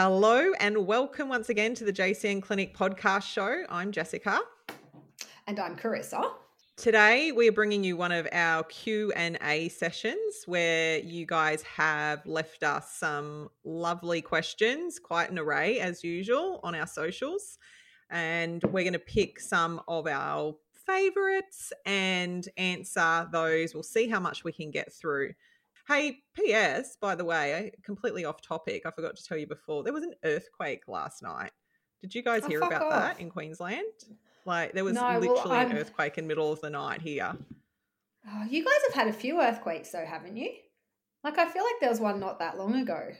Hello and welcome once again to the JCN Clinic podcast show. I'm Jessica. And I'm Carissa. Today we are bringing you one of our Q&A sessions where you guys have left us some lovely questions, quite an array as usual on our socials. And we're going to pick some of our favorites and answer those. We'll see how much we can get through. Hey, P.S. By the way, completely off topic. I forgot to tell you before. There was an earthquake last night. Did you guys Oh, hear about off. that in Queensland? Like there was No, well, literally an earthquake in the middle of the night here. Oh, you guys have had a few earthquakes, though, haven't you? Like, I feel like there was one not that long ago.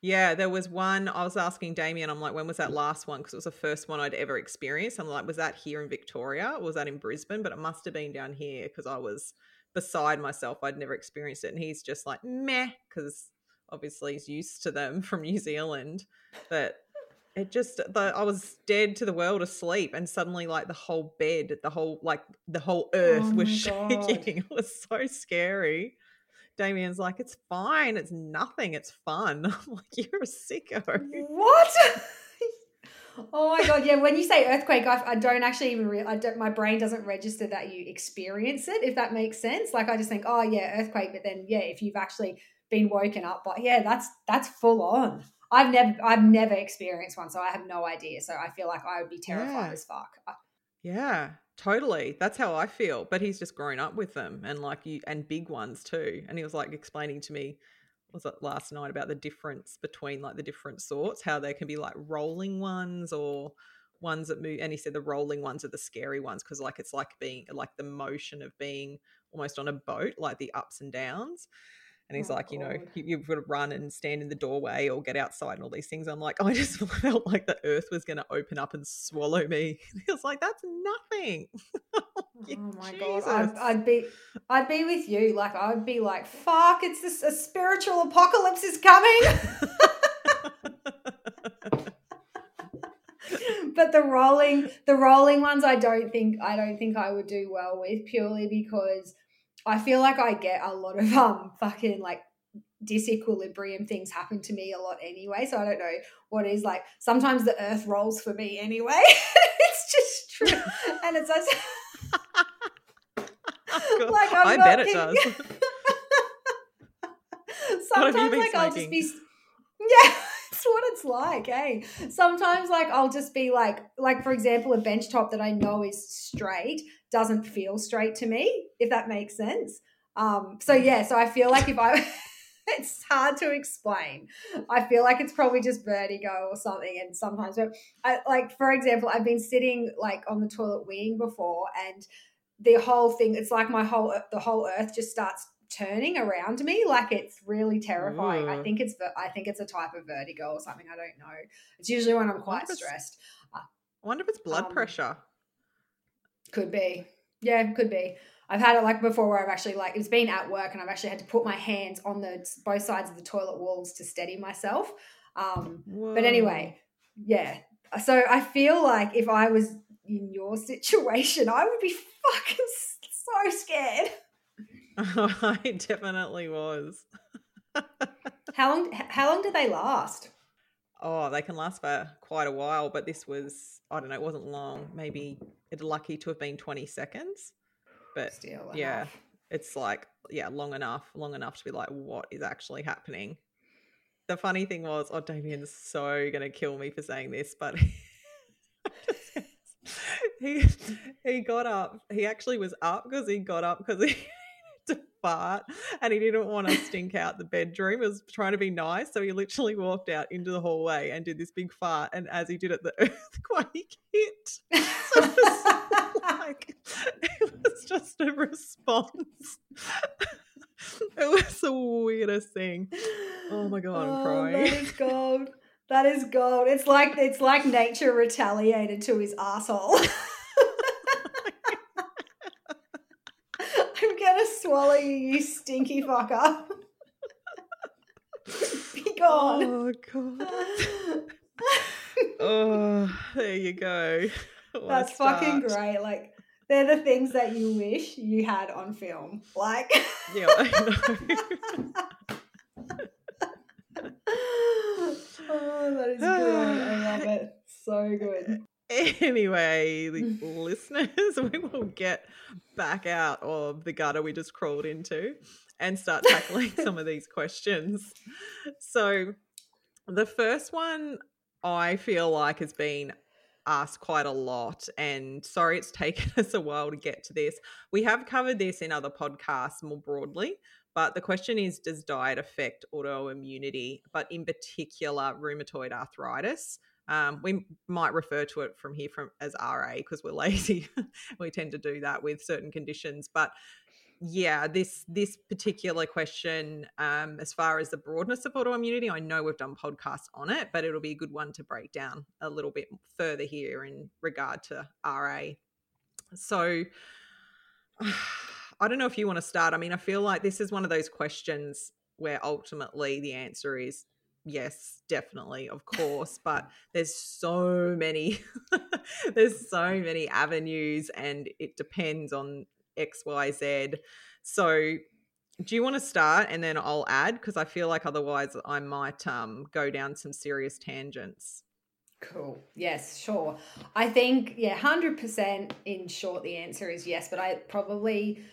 Yeah, there was one. I was asking Damien, I'm like, when was that last one? Because it was the first one I'd ever experienced. I'm like, was that here in Victoria? Or was that in Brisbane? But it must have been down here because I was beside myself. I'd never experienced it. And he's just like, meh, because obviously he's used to them from New Zealand. But it just, the, I was dead to the world asleep. And suddenly, like, the whole bed, the whole, like, the whole earth Oh was shaking. It was so scary. Damien's like, it's fine. It's nothing. It's fun. I'm like, you're a sicko. What? Oh my god! Yeah, when you say earthquake, I, I don't actually even. Re- I don't. My brain doesn't register that you experience it. If that makes sense. Like, I just think, oh yeah, earthquake. But then, yeah, if you've actually been woken up, but yeah, that's that's full on. I've never, I've never experienced one, so I have no idea. So I feel like I would be terrified Yeah. as fuck. Yeah, totally. That's how I feel. But he's just grown up with them and like you and big ones too. And he was like explaining to me was it last night about the difference between like the different sorts, how there can be like rolling ones or ones that move and he said the rolling ones are the scary ones because like it's like being like the motion of being almost on a boat, like the ups and downs. And he's Oh, like, you know, God. you, you've got to run and stand in the doorway or get outside and all these things. I'm like, I just felt like the earth was going to open up and swallow me. He was like, that's nothing. Oh my god, I'd, I'd be, I'd be with you. Like I'd be like, "Fuck! It's this a spiritual apocalypse is coming." but the rolling, the rolling ones, I don't think, I don't think I would do well with purely because I feel like I get a lot of um fucking like disequilibrium things happen to me a lot anyway. So I don't know what is like. Sometimes the earth rolls for me anyway. it's just true, and it's like I'm I not bet it does. Sometimes like I'll just be Yeah, it's what it's like, eh? Sometimes like I'll just be like like for example, a bench top that I know is straight doesn't feel straight to me, if that makes sense. Um so yeah, so I feel like if I it's hard to explain. I feel like it's probably just vertigo or something and sometimes but I, like for example, I've been sitting like on the toilet weeing before and the whole thing it's like my whole the whole earth just starts turning around me like it's really terrifying. I think it's i think it's a type of vertigo or something i don't know. It's usually when i'm quite it's- stressed. I wonder if it's blood Um, pressure. could be. Yeah could be. I've had it like before where i've actually like it's been at work and i've actually had to put my hands on the both sides of the toilet walls to steady myself. Um but anyway yeah. So i feel like if i was in your situation i would be fucking so scared. Whoa. I definitely was. how long how long do they last Oh, they can last for quite a while, but this was, I don't know, it wasn't long. Maybe it's lucky to have been 20 seconds. But still yeah, enough. it's like, yeah, long enough, long enough to be like, what is actually happening? The funny thing was, oh, Damien's so going to kill me for saying this, but he he got up. He actually was up because he got up because he fart and he didn't want to stink out the bedroom. He was trying to be nice, so he literally walked out into the hallway and did this big fart. And as he did it, the earthquake hit. So it was like it was just a response. it was the weirdest thing. Oh my god, I'm Oh, crying. That is gold. That is gold. It's like it's like nature retaliated to his asshole. I'm gonna swallow you, you stinky fucker. Be gone. Oh god. Oh, there you go. What That's fucking great. Like they're the things that you wish you had on film. Like Yeah, oh, that is good. I love it. So good. Anyway, the listeners, we will get back out of the gutter we just crawled into and start tackling some of these questions. So, the first one I feel like has been asked quite a lot, and sorry it's taken us a while to get to this. We have covered this in other podcasts more broadly, but the question is Does diet affect autoimmunity, but in particular rheumatoid arthritis? Um, we might refer to it from here from as RA because we're lazy. we tend to do that with certain conditions, but yeah, this this particular question, um, as far as the broadness of autoimmunity, I know we've done podcasts on it, but it'll be a good one to break down a little bit further here in regard to RA. So, I don't know if you want to start. I mean, I feel like this is one of those questions where ultimately the answer is yes, definitely, of course, but there's so many there's so many avenues and it depends on XYZ. So, do you want to start and then I'll add because I feel like otherwise I might um go down some serious tangents. Cool. Yes, sure. I think, yeah, 100% in short, the answer is yes, but I probably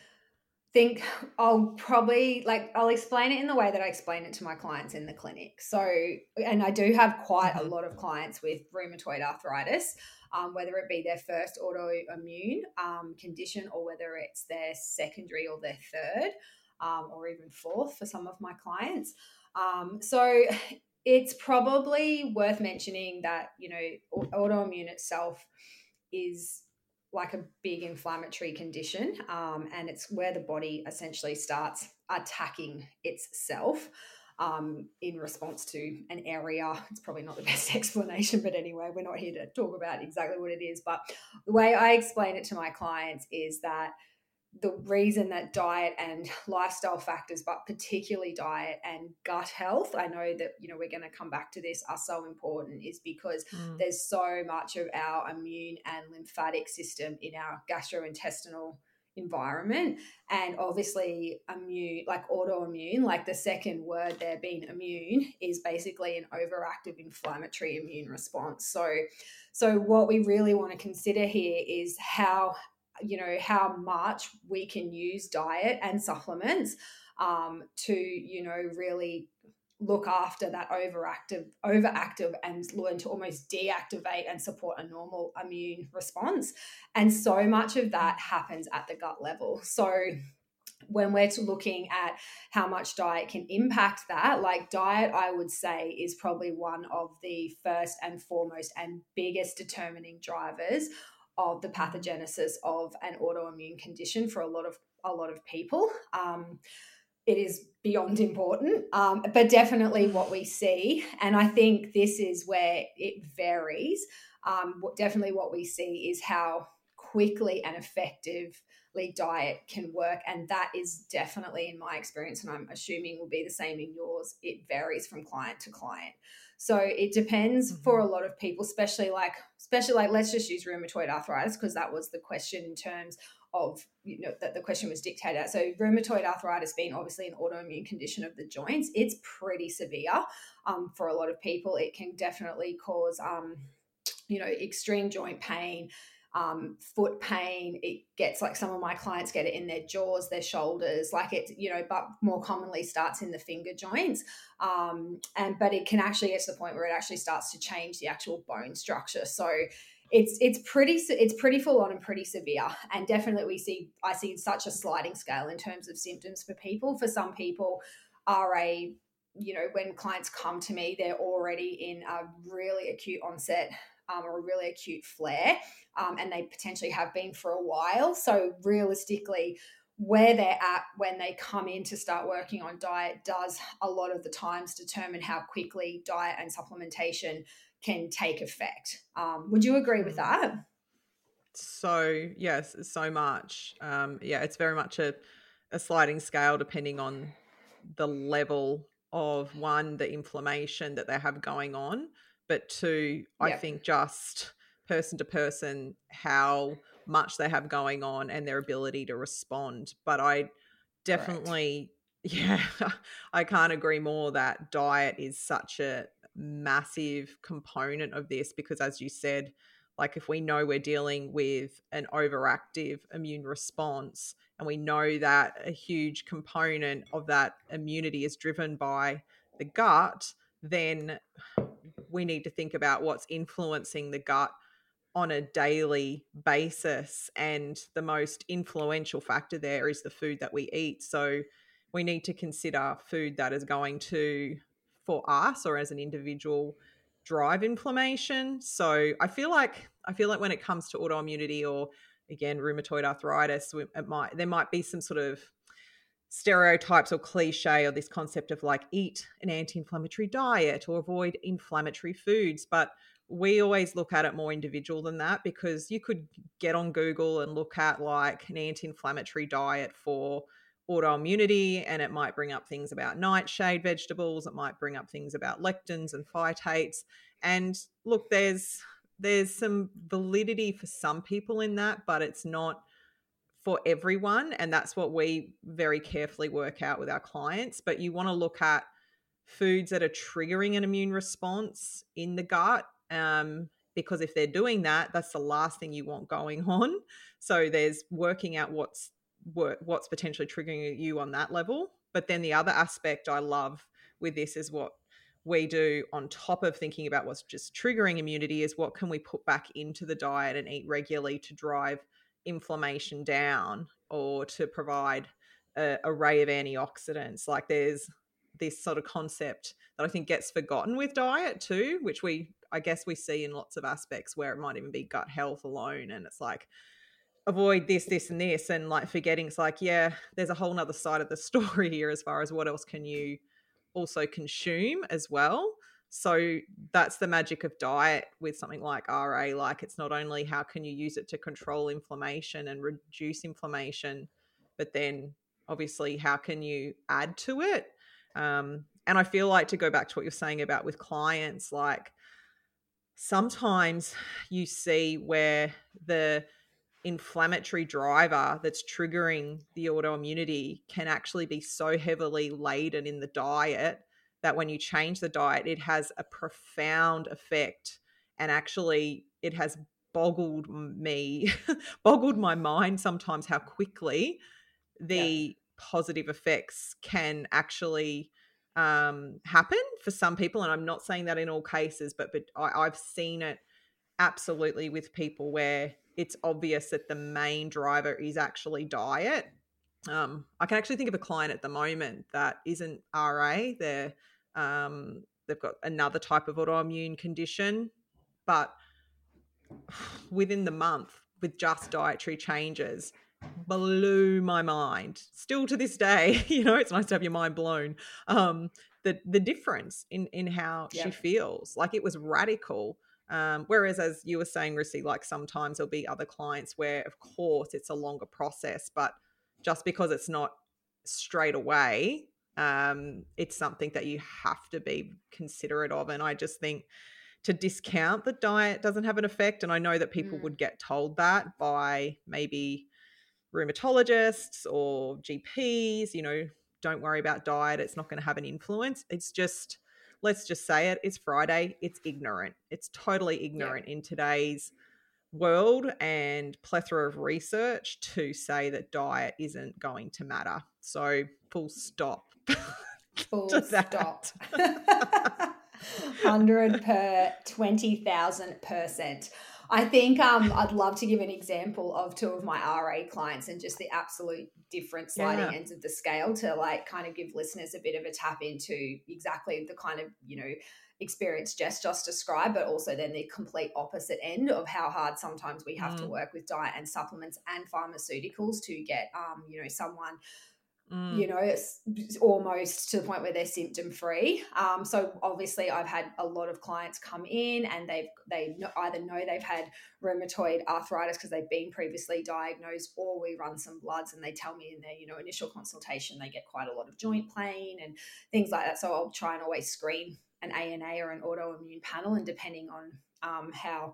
think I'll probably like I'll explain it in the way that I explain it to my clients in the clinic. So, and I do have quite a Mhm. lot of clients with rheumatoid arthritis, um, whether it be their first autoimmune um, condition or whether it's their secondary or their third, um, or even fourth for some of my clients. Um, so, it's probably worth mentioning that you know autoimmune itself is like a big inflammatory condition um, and it's where the body essentially starts attacking itself um, in response to an area. It's probably not the best explanation but anyway we're not here to talk about exactly what it is. But the way i explain it to my clients is that the reason that diet and lifestyle factors, but particularly diet and gut health, I know that you know we're going to come back to this, are so important, is because Mm. there's so much of our immune and lymphatic system in our gastrointestinal environment and obviously immune like autoimmune like the second word there being immune is basically an overactive inflammatory immune response so so what we really want to consider here is how you know how much we can use diet and supplements um, to you know really look after that overactive overactive and learn to almost deactivate and support a normal immune response. And so much of that happens at the gut level. So when we're looking at how much diet can impact that like diet i would say is probably one of the first and foremost and biggest determining drivers of the pathogenesis of an autoimmune condition for a lot of a lot of people um, it is beyond important, um, but definitely what we see. And I think this is where it varies. Um, definitely what we see is how quickly and effectively diet can work. And that is definitely, in my experience, and I'm assuming will be the same in yours, it varies from client to client. So it depends Mhm. for a lot of people, especially like, especially like, let's just use rheumatoid arthritis because that was the question in terms of you know that the question was dictated at. So rheumatoid arthritis being obviously an autoimmune condition of the joints, it's pretty severe um, for a lot of people. It can definitely cause um, you know extreme joint pain. Um, foot pain it gets like some of my clients get it in their jaws their shoulders like it you know but more commonly starts in the finger joints. Um, and but it can actually get to the point where it actually starts to change the actual bone structure. So it's it's pretty it's pretty full on and pretty severe. And definitely we see i see such a sliding scale in terms of symptoms for people. For some people ra you know when clients come to me they're already in a really acute onset um, or a really acute flare um, and they potentially have been for a while so realistically where they're at when they come in to start working on diet does a lot of the times determine how quickly diet and supplementation can take effect. Um, would you agree with mm. that? So yes, so much. Um, yeah, it's very much a, a sliding scale depending on the level of one, the inflammation that they have going on, but two, yep. I think just person to person how much they have going on and their ability to respond. But I definitely, Correct. yeah, I can't agree more that diet is such a massive component of this because, as you said, like if we know we're dealing with an overactive immune response and we know that a huge component of that immunity is driven by the gut, then we need to think about what's influencing the gut on a daily basis. And the most influential factor there is the food that we eat. So we need to consider food that is going to, for us or as an individual, drive inflammation. So I feel like I feel like when it comes to autoimmunity or again rheumatoid arthritis, it might there might be some sort of stereotypes or cliche or this concept of like eat an anti-inflammatory diet or avoid inflammatory foods, but we always look at it more individual than that because you could get on Google and look at like an anti inflammatory diet for autoimmunity and it might bring up things about nightshade vegetables it might bring up things about lectins and phytates and look there's there's some validity for some people in that but it's not for everyone and that's what we very carefully work out with our clients but you want to look at foods that are triggering an immune response in the gut um, because if they're doing that, that's the last thing you want going on. So there's working out what's what's potentially triggering you on that level. But then the other aspect I love with this is what we do on top of thinking about what's just triggering immunity is what can we put back into the diet and eat regularly to drive inflammation down or to provide a array of antioxidants like there's this sort of concept that I think gets forgotten with diet too, which we I guess we see in lots of aspects where it might even be gut health alone. And it's like, avoid this, this, and this. And like forgetting, it's like, yeah, there's a whole nother side of the story here as far as what else can you also consume as well. So that's the magic of diet with something like RA. Like it's not only how can you use it to control inflammation and reduce inflammation, but then obviously how can you add to it? Um, and I feel like to go back to what you're saying about with clients, like sometimes you see where the inflammatory driver that's triggering the autoimmunity can actually be so heavily laden in the diet that when you change the diet, it has a profound effect. And actually, it has boggled me, boggled my mind sometimes how quickly the yeah. positive effects can actually um, happen for some people, and I'm not saying that in all cases, but but I, I've seen it absolutely with people where it's obvious that the main driver is actually diet. Um, I can actually think of a client at the moment that isn't RA. They're um, they've got another type of autoimmune condition, but within the month, with just dietary changes, blew my mind. Still to this day, you know, it's nice to have your mind blown. Um, the the difference in in how yeah. she feels, like it was radical. Um, whereas, as you were saying, Rissy, like sometimes there'll be other clients where, of course, it's a longer process, but just because it's not straight away, um, it's something that you have to be considerate of. And I just think to discount that diet doesn't have an effect. And I know that people mm. would get told that by maybe rheumatologists or GPs, you know, don't worry about diet, it's not going to have an influence. It's just, let's just say it, it's Friday, it's ignorant. It's totally ignorant yeah. in today's world and plethora of research to say that diet isn't going to matter. So, full stop. Full stop. 100 per 20,000 percent. I think um, I'd love to give an example of two of my RA clients and just the absolute different sliding yeah. ends of the scale to like kind of give listeners a bit of a tap into exactly the kind of, you know, experience Jess just described, but also then the complete opposite end of how hard sometimes we have mm. to work with diet and supplements and pharmaceuticals to get, um, you know, someone Mm. you know it's almost to the point where they're symptom free um, so obviously i've had a lot of clients come in and they've they either know they've had rheumatoid arthritis because they've been previously diagnosed or we run some bloods and they tell me in their you know initial consultation they get quite a lot of joint pain and things like that so i'll try and always screen an ana or an autoimmune panel and depending on um, how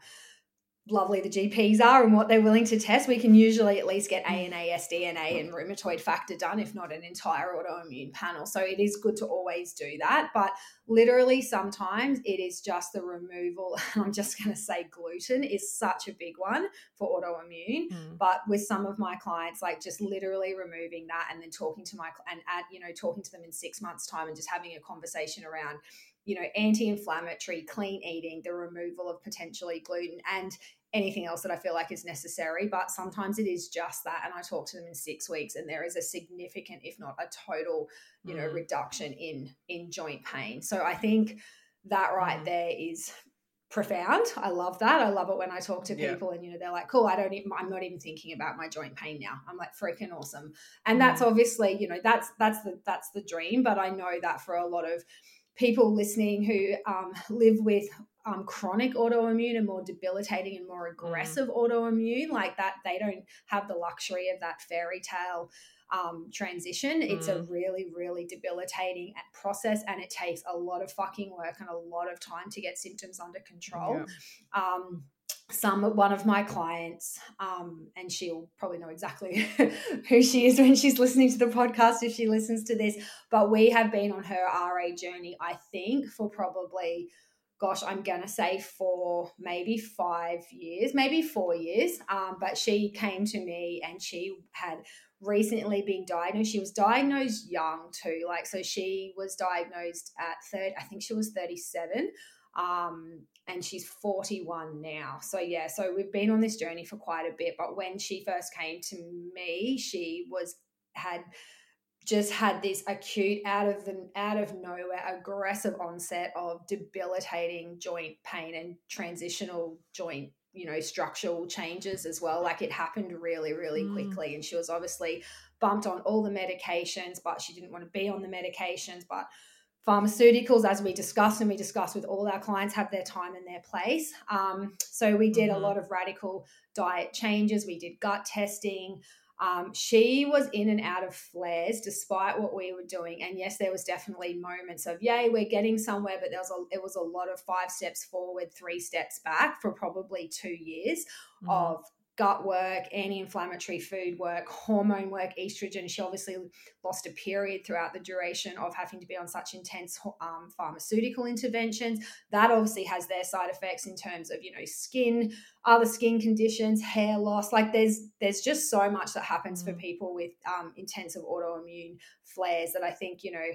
lovely the GPs are and what they're willing to test, we can usually at least get ANA, SDNA, and rheumatoid factor done, if not an entire autoimmune panel. So it is good to always do that. But literally, sometimes it is just the removal. I'm just going to say gluten is such a big one for autoimmune. Mm. But with some of my clients, like just literally removing that and then talking to my and at you know talking to them in six months' time and just having a conversation around you know, anti-inflammatory, clean eating, the removal of potentially gluten and anything else that I feel like is necessary. But sometimes it is just that. And I talk to them in six weeks and there is a significant, if not a total, you know, mm. reduction in in joint pain. So I think that right mm. there is profound. I love that. I love it when I talk to people yeah. and you know they're like, "Cool, I don't even I'm not even thinking about my joint pain now." I'm like, "Freaking awesome." And mm. that's obviously, you know, that's that's the that's the dream, but I know that for a lot of people listening who um, live with um, chronic autoimmune and more debilitating and more mm. aggressive mm. autoimmune like that they don't have the luxury of that fairy tale um, transition mm. it's a mm. really really debilitating process and it takes a lot of fucking work and a lot of time to get symptoms under control yeah. um, some one of my clients um, and she'll probably know exactly who she is when she's listening to the podcast if she listens to this but we have been on her ra journey i think for probably gosh i'm gonna say for maybe five years maybe four years um, but she came to me and she had recently been diagnosed she was diagnosed young too like so she was diagnosed at third i think she was 37 um, and she's 41 now. So yeah, so we've been on this journey for quite a bit. But when she first came to me, she was had just had this acute out of the out of nowhere aggressive onset of debilitating joint pain and transitional joint you know structural changes as well like it happened really really mm. quickly and she was obviously bumped on all the medications but she didn't want to be on the medications but pharmaceuticals, as we discussed and we discuss with all our clients, have their time and their place. Um, so we did mm-hmm. a lot of radical diet changes. We did gut testing. Um, she was in and out of flares despite what we were doing. And yes, there was definitely moments of, yay, we're getting somewhere, but there was a, it was a lot of five steps forward, three steps back for probably two years mm-hmm. of gut work, anti inflammatory food work, hormone work, estrogen. She obviously lost a period throughout the duration of having to be on such intense um, pharmaceutical interventions. That obviously has their side effects in terms of, you know, skin, other skin conditions, hair loss. Like there's there's just so much that happens mm. for people with um, intensive autoimmune flares that I think, you know,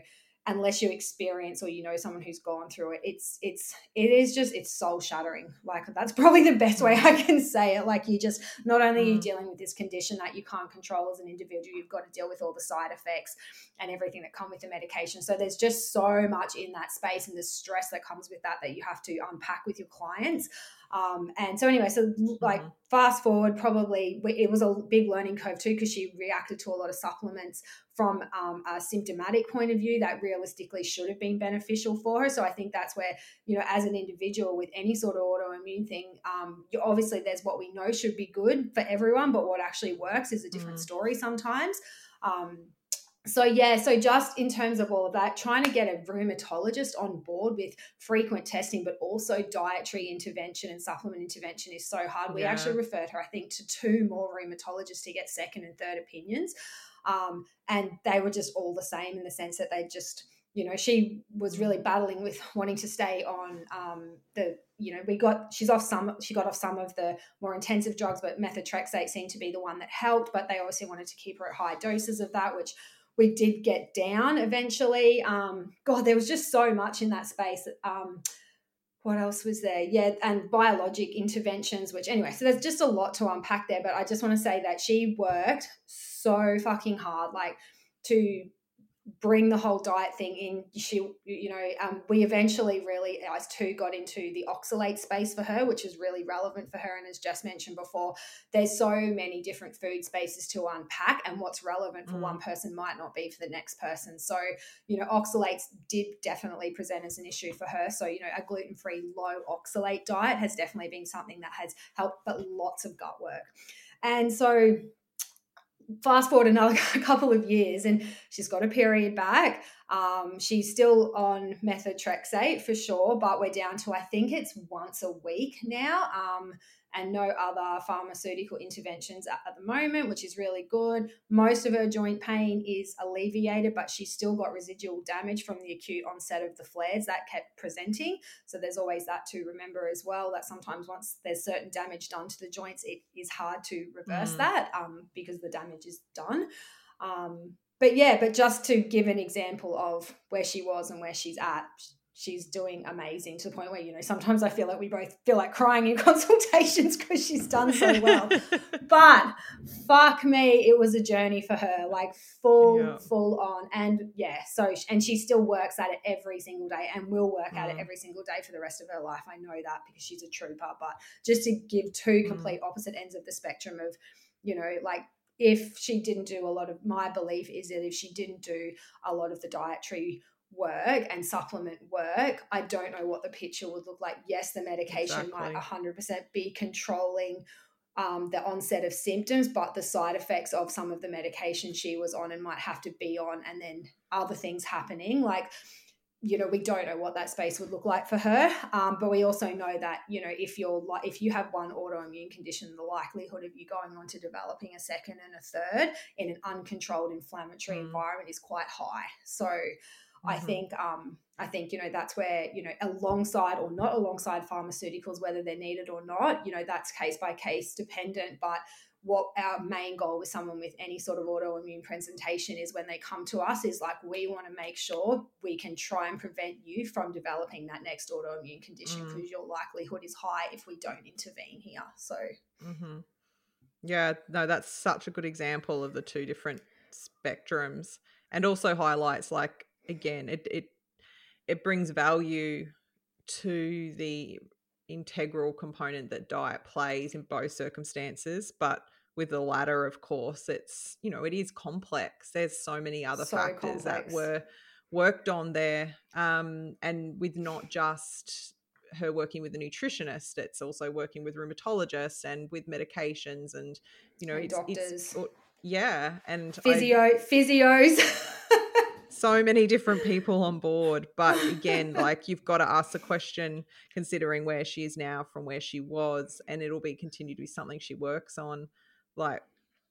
unless you experience or you know someone who's gone through it it's it's it is just it's soul shattering. Like that's probably the best way i can say it. Like you just not only are you mm. dealing with this condition that you can't control as an individual you've got to deal with all the side effects and everything that come with the medication. So there's just so much in that space and the stress that comes with that that you have to unpack with your clients um, and so anyway, so like mm-hmm. fast forward, probably it was a big learning curve too because she reacted to a lot of supplements from um, a symptomatic point of view that realistically should have been beneficial for her. So I think that's where you know, as an individual with any sort of autoimmune thing, um, you, obviously there's what we know should be good for everyone, but what actually works is a different mm. story sometimes. Um, so yeah so just in terms of all of that trying to get a rheumatologist on board with frequent testing but also dietary intervention and supplement intervention is so hard. We actually referred her i think to two more rheumatologists to get second and third opinions. Um, and they were just all the same in the sense that they just you know she was really battling with wanting to stay on um, the you know we got she's off some she got off some of the more intensive drugs but methotrexate seemed to be the one that helped but they obviously wanted to keep her at high doses of that which we did get down eventually. Um, God, there was just so much in that space. Um, what else was there? Yeah, and biologic interventions, which anyway, so there's just a lot to unpack there. But I just want to say that she worked so fucking hard, like to bring the whole diet thing in. She you know um, we eventually really as two got into the oxalate space for her which is really relevant for her. And as just mentioned before there's so many different food spaces to unpack and what's relevant for mm. one person might not be for the next person. So you know oxalates did definitely present as an issue for her. So you know a gluten-free low oxalate diet has definitely been something that has helped but lots of gut work. And so fast forward another couple of years and she's got a period back. Um, she's still on methotrexate for sure but we're down to i think it's once a week now. Um, and no other pharmaceutical interventions at, at, the moment, which is really good. Most of her joint pain is alleviated, but she's still got residual damage from the acute onset of the flares that kept presenting. So there's always that to remember as well that sometimes once there's certain damage done to the joints, it is hard to reverse mm. that um, because the damage is done. Um, but yeah, but just to give an example of where she was and where she's at, she's doing amazing to the point where you know sometimes i feel like we both feel like crying in consultations because she's done so well but fuck me it was a journey for her like full yeah. full on and yeah so and she still works at it every single day and will work mm. at it mm. every single day for the rest of her life i know that because she's a trooper but just to give two mm. complete mm. opposite ends of the spectrum of you know like if she didn't do a lot of my belief is that if she didn't do a lot of the dietary work and supplement work, I don't know what the picture would look like. Yes, the medication exactly. might 100% be controlling um, the onset of symptoms, but the side effects of some of the medication she was on and might have to be on, and then other things happening. Like, you know, we don't know what that space would look like for her. Um, but we also know that, you know, if you're like, if you have one autoimmune condition, the likelihood of you going on to developing a second and a third in an uncontrolled inflammatory mm. environment is quite high. So. I think um, I think you know that's where you know alongside or not alongside pharmaceuticals, whether they're needed or not, you know that's case by case dependent. But what our main goal with someone with any sort of autoimmune presentation is when they come to us is like we want to make sure we can try and prevent you from developing that next autoimmune condition because mm. your likelihood is high if we don't intervene here. So. Mm-hmm. Yeah, no, that's such a good example of the two different spectrums and also highlights like again it it it brings value to the integral component that diet plays in both circumstances but with the latter of course it's you know it is complex. There's so many other so factors complex. that were worked on there um, and with not just her working with a nutritionist it's also working with rheumatologists and with medications and you know and it's, doctors. it's, yeah and physio I, physios so many different people on board. But again, like you've got to ask the question, considering where she is now from where she was, and it'll be continued to be something she works on, like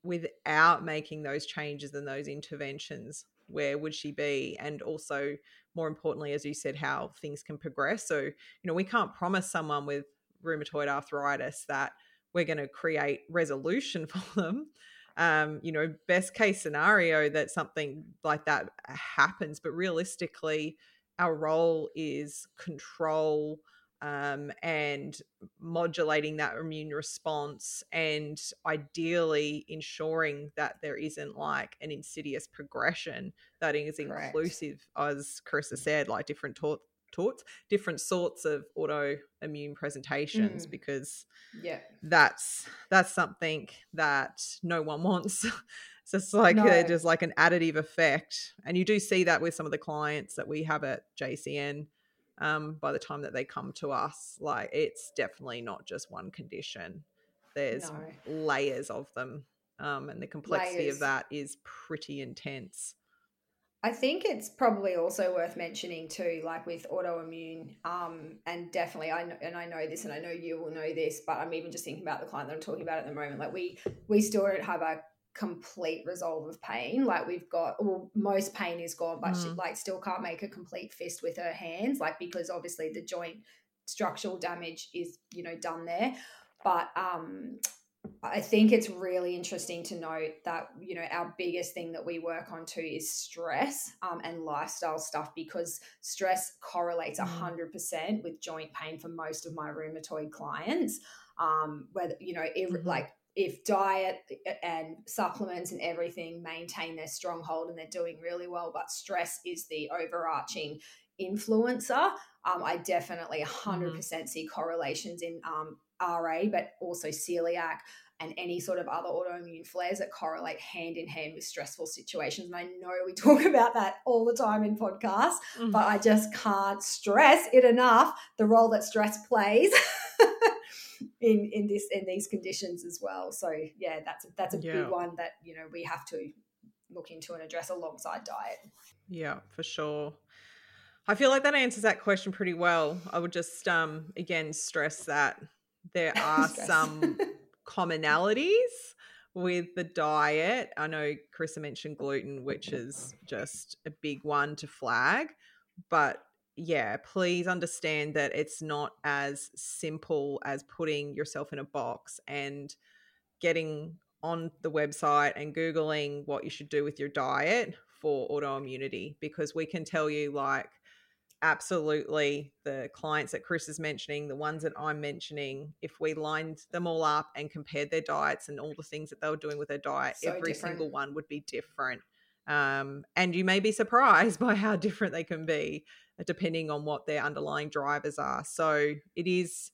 without making those changes and those interventions. Where would she be? And also, more importantly, as you said, how things can progress. So, you know, we can't promise someone with rheumatoid arthritis that we're going to create resolution for them um, you know, best case scenario that something like that happens. But realistically, our role is control um, and modulating that immune response and ideally ensuring that there isn't like an insidious progression that is Correct. inclusive as carissa said like different taught torts, different sorts of autoimmune presentations mm. because yeah, that's that's something that no one wants. so it's like no. just like an additive effect, and you do see that with some of the clients that we have at JCN. Um, by the time that they come to us, like it's definitely not just one condition. There's no. layers of them, um, and the complexity layers. of that is pretty intense. I think it's probably also worth mentioning too, like with autoimmune, um, and definitely I know, and I know this, and I know you will know this, but I'm even just thinking about the client that I'm talking about at the moment. Like we we still don't have a complete resolve of pain. Like we've got, well, most pain is gone, but mm. she like still can't make a complete fist with her hands, like because obviously the joint structural damage is you know done there. But um, I think it's really interesting to note that you know our biggest thing that we work on too is stress um, and lifestyle stuff because stress correlates Mm. hundred percent with joint pain for most of my rheumatoid clients. Um, whether you know, if, Mhm. like if diet and supplements and everything maintain their stronghold and they're doing really well, but stress is the overarching influencer. Um, I definitely 100% see correlations in um, RA, but also celiac and any sort of other autoimmune flares that correlate hand in hand with stressful situations. And I know we talk about that all the time in podcasts, Mm. but I just can't stress it enough the role that stress plays. in in this in these conditions as well so yeah that's a, that's a Yeah. big one that you know we have to look into and address alongside diet Yeah, for sure. I feel like that answers that question pretty well. I would just um again stress that there are some commonalities with the diet. I know Carissa mentioned gluten, which is just a big one to flag, but yeah, please understand that it's not as simple as putting yourself in a box and getting on the website and googling what you should do with your diet for autoimmunity because we can tell you like absolutely the clients that Chris is mentioning, the ones that I'm mentioning, if we lined them all up and compared their diets and all the things that they were doing with their diet, So every different. single one would be different. Um, and you may be surprised by how different they can be uh, depending on what their underlying drivers are. So it is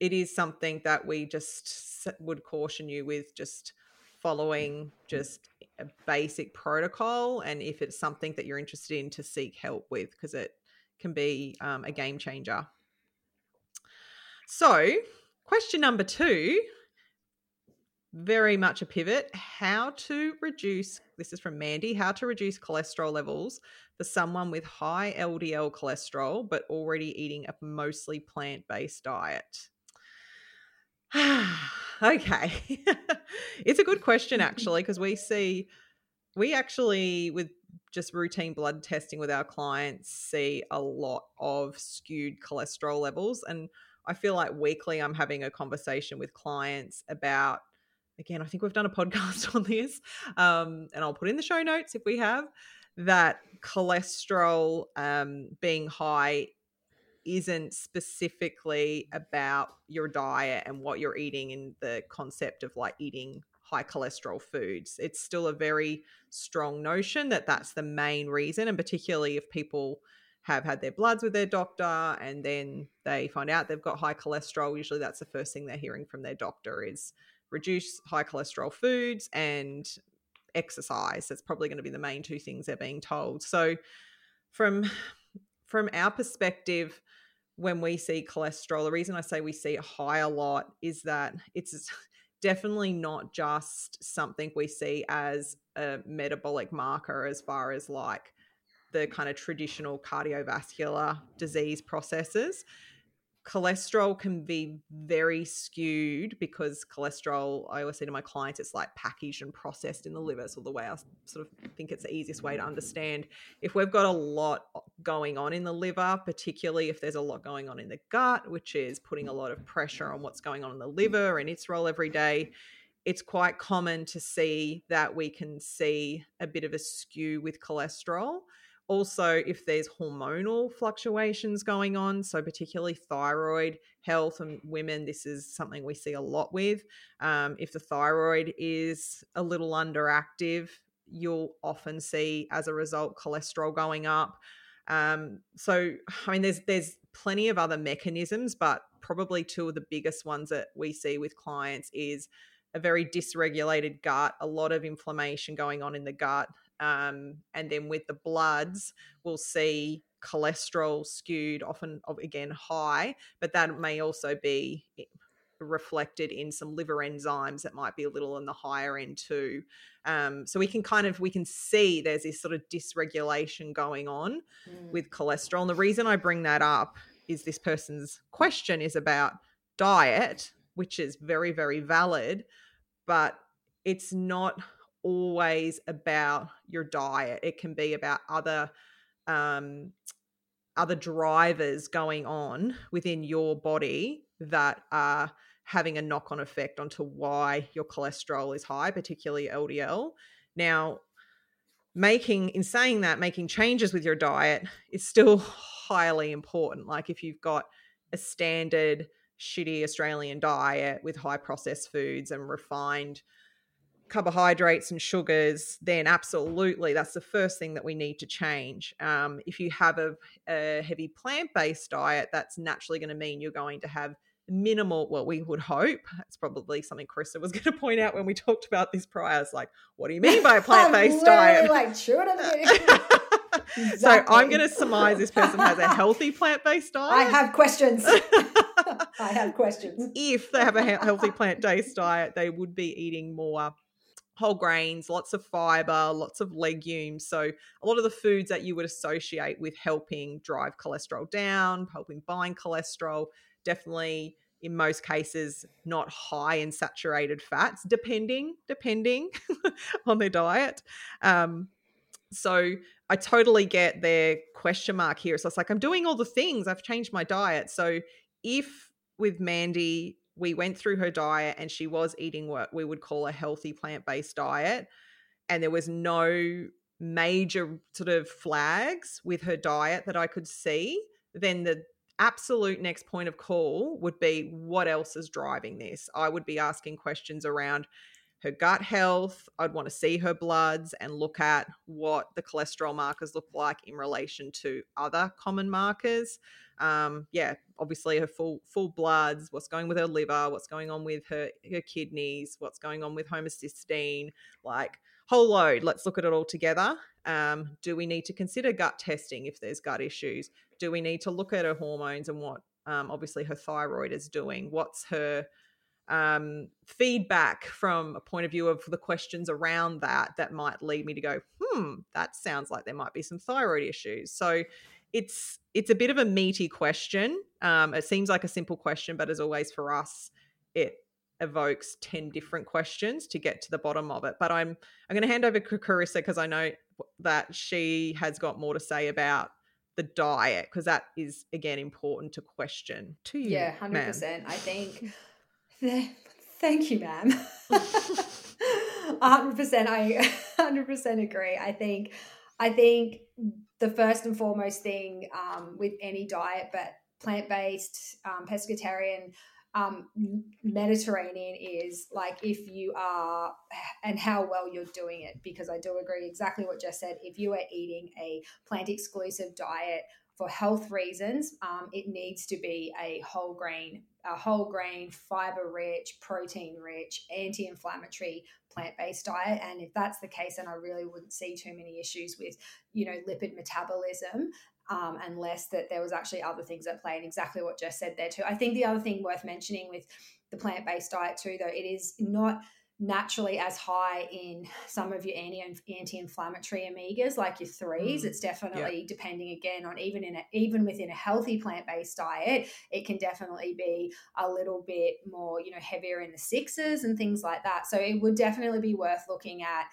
it is something that we just would caution you with just following just a basic protocol and if it's something that you're interested in to seek help with because it can be um, a game changer so question number two very much a pivot how to reduce this is from mandy how to reduce cholesterol levels for someone with high ldl cholesterol but already eating a mostly plant-based diet okay. it's a good question actually because we see we actually with just routine blood testing with our clients see a lot of skewed cholesterol levels and I feel like weekly I'm having a conversation with clients about again I think we've done a podcast on this um, and I'll put in the show notes if we have that cholesterol um, being high isn't specifically about your diet and what you're eating in the concept of like eating high cholesterol foods. It's still a very strong notion that that's the main reason, and particularly if people have had their bloods with their doctor and then they find out they've got high cholesterol, usually that's the first thing they're hearing from their doctor is reduce high cholesterol foods and exercise. That's probably going to be the main two things they're being told. So from from our perspective, when we see cholesterol, the reason I say we see it high a lot is that it's definitely not just something we see as a metabolic marker as far as like the kind of traditional cardiovascular disease processes. Cholesterol can be very skewed because cholesterol, I always say to my clients, it's like packaged and processed in the liver. So, the way I sort of think it's the easiest way to understand if we've got a lot going on in the liver, particularly if there's a lot going on in the gut, which is putting a lot of pressure on what's going on in the liver and its role every day, it's quite common to see that we can see a bit of a skew with cholesterol. Also, if there's hormonal fluctuations going on, so particularly thyroid health and women, this is something we see a lot with. Um, if the thyroid is a little underactive, you'll often see as a result cholesterol going up. Um, so I mean there's there's plenty of other mechanisms, but probably two of the biggest ones that we see with clients is a very dysregulated gut, a lot of inflammation going on in the gut. Um, and then with the bloods, we'll see cholesterol skewed, often again high, but that may also be reflected in some liver enzymes that might be a little on the higher end too. Um, so we can kind of we can see there's this sort of dysregulation going on Mm. with cholesterol. And the reason I bring that up is this person's question is about diet, which is very very valid, but it's not always about your diet. It can be about other um, other drivers going on within your body that are having a knock on effect onto why your cholesterol is high, particularly LDL. Now, making in saying that making changes with your diet is still highly important like if you've got a standard shitty australian diet with high processed foods and refined carbohydrates and sugars then absolutely that's the first thing that we need to change. Um, if you have a, a heavy plant-based diet that's naturally going to mean you're going to have minimal well we would hope that's probably something Carissa was going to point out when we talked about this prior it's like what do you mean by a plant-based diet? Like sure exactly. so i'm going to surmise this person has a healthy plant-based diet. i have questions. I have questions. If they have a healthy plant-based diet they would be eating more whole grains, lots of fiber, lots of legumes. So, a lot of the foods that you would associate with helping drive cholesterol down, helping bind cholesterol, definitely in most cases not high in saturated fats depending depending on their diet. Um, so i totally get their question mark here. So it's like i'm doing all the things. I've changed my diet. So if with mandy we went through her diet and she was eating what we would call a healthy plant-based diet and there was no major sort of flags with her diet that i could see then the absolute next point of call would be what else is driving this? I would be asking questions around her gut health. I'd want to see her bloods and look at what the cholesterol markers look like in relation to other common markers. Um, yeah, obviously her full full bloods, what's going with her liver, what's going on with her her kidneys, what's going on with homocysteine, like whole load. Let's look at it all together. Um, do we need to consider gut testing if there's gut issues? Do we need to look at her hormones and what um, obviously her thyroid is doing? What's her um, feedback from a point of view of the questions around that that might lead me to go, hmm, that sounds like there might be some thyroid issues. So it's it's a bit of a meaty question. Um, it seems like a simple question, but as always for us, it evokes 10 different questions to get to the bottom of it but i'm i'm going to hand over to carissa because i know that she has got more to say about the diet because that is again important to question to you yeah 100% ma'am. i think thank you ma'am 100% i 100% agree i think i think the first and foremost thing um, with any diet but plant-based um, pescatarian um, Mediterranean is like if you are and how well you're doing it. Because I do agree exactly what Jess said. If you are eating a plant exclusive diet for health reasons, um, it needs to be a whole grain, a whole grain, fiber rich, protein rich, anti inflammatory plant based diet. And if that's the case, then I really wouldn't see too many issues with, you know, lipid metabolism um, unless that there was actually other things at play and exactly what Jess said there too. I think the other thing worth mentioning with the plant-based diet too, though, it is not naturally as high in some of your anti anti-inflammatory omegas like your threes mm. it's definitely yeah. depending again on even in a, even within a healthy plant-based diet it can definitely be a little bit more you know heavier in the sixes and things like that so it would definitely be worth looking at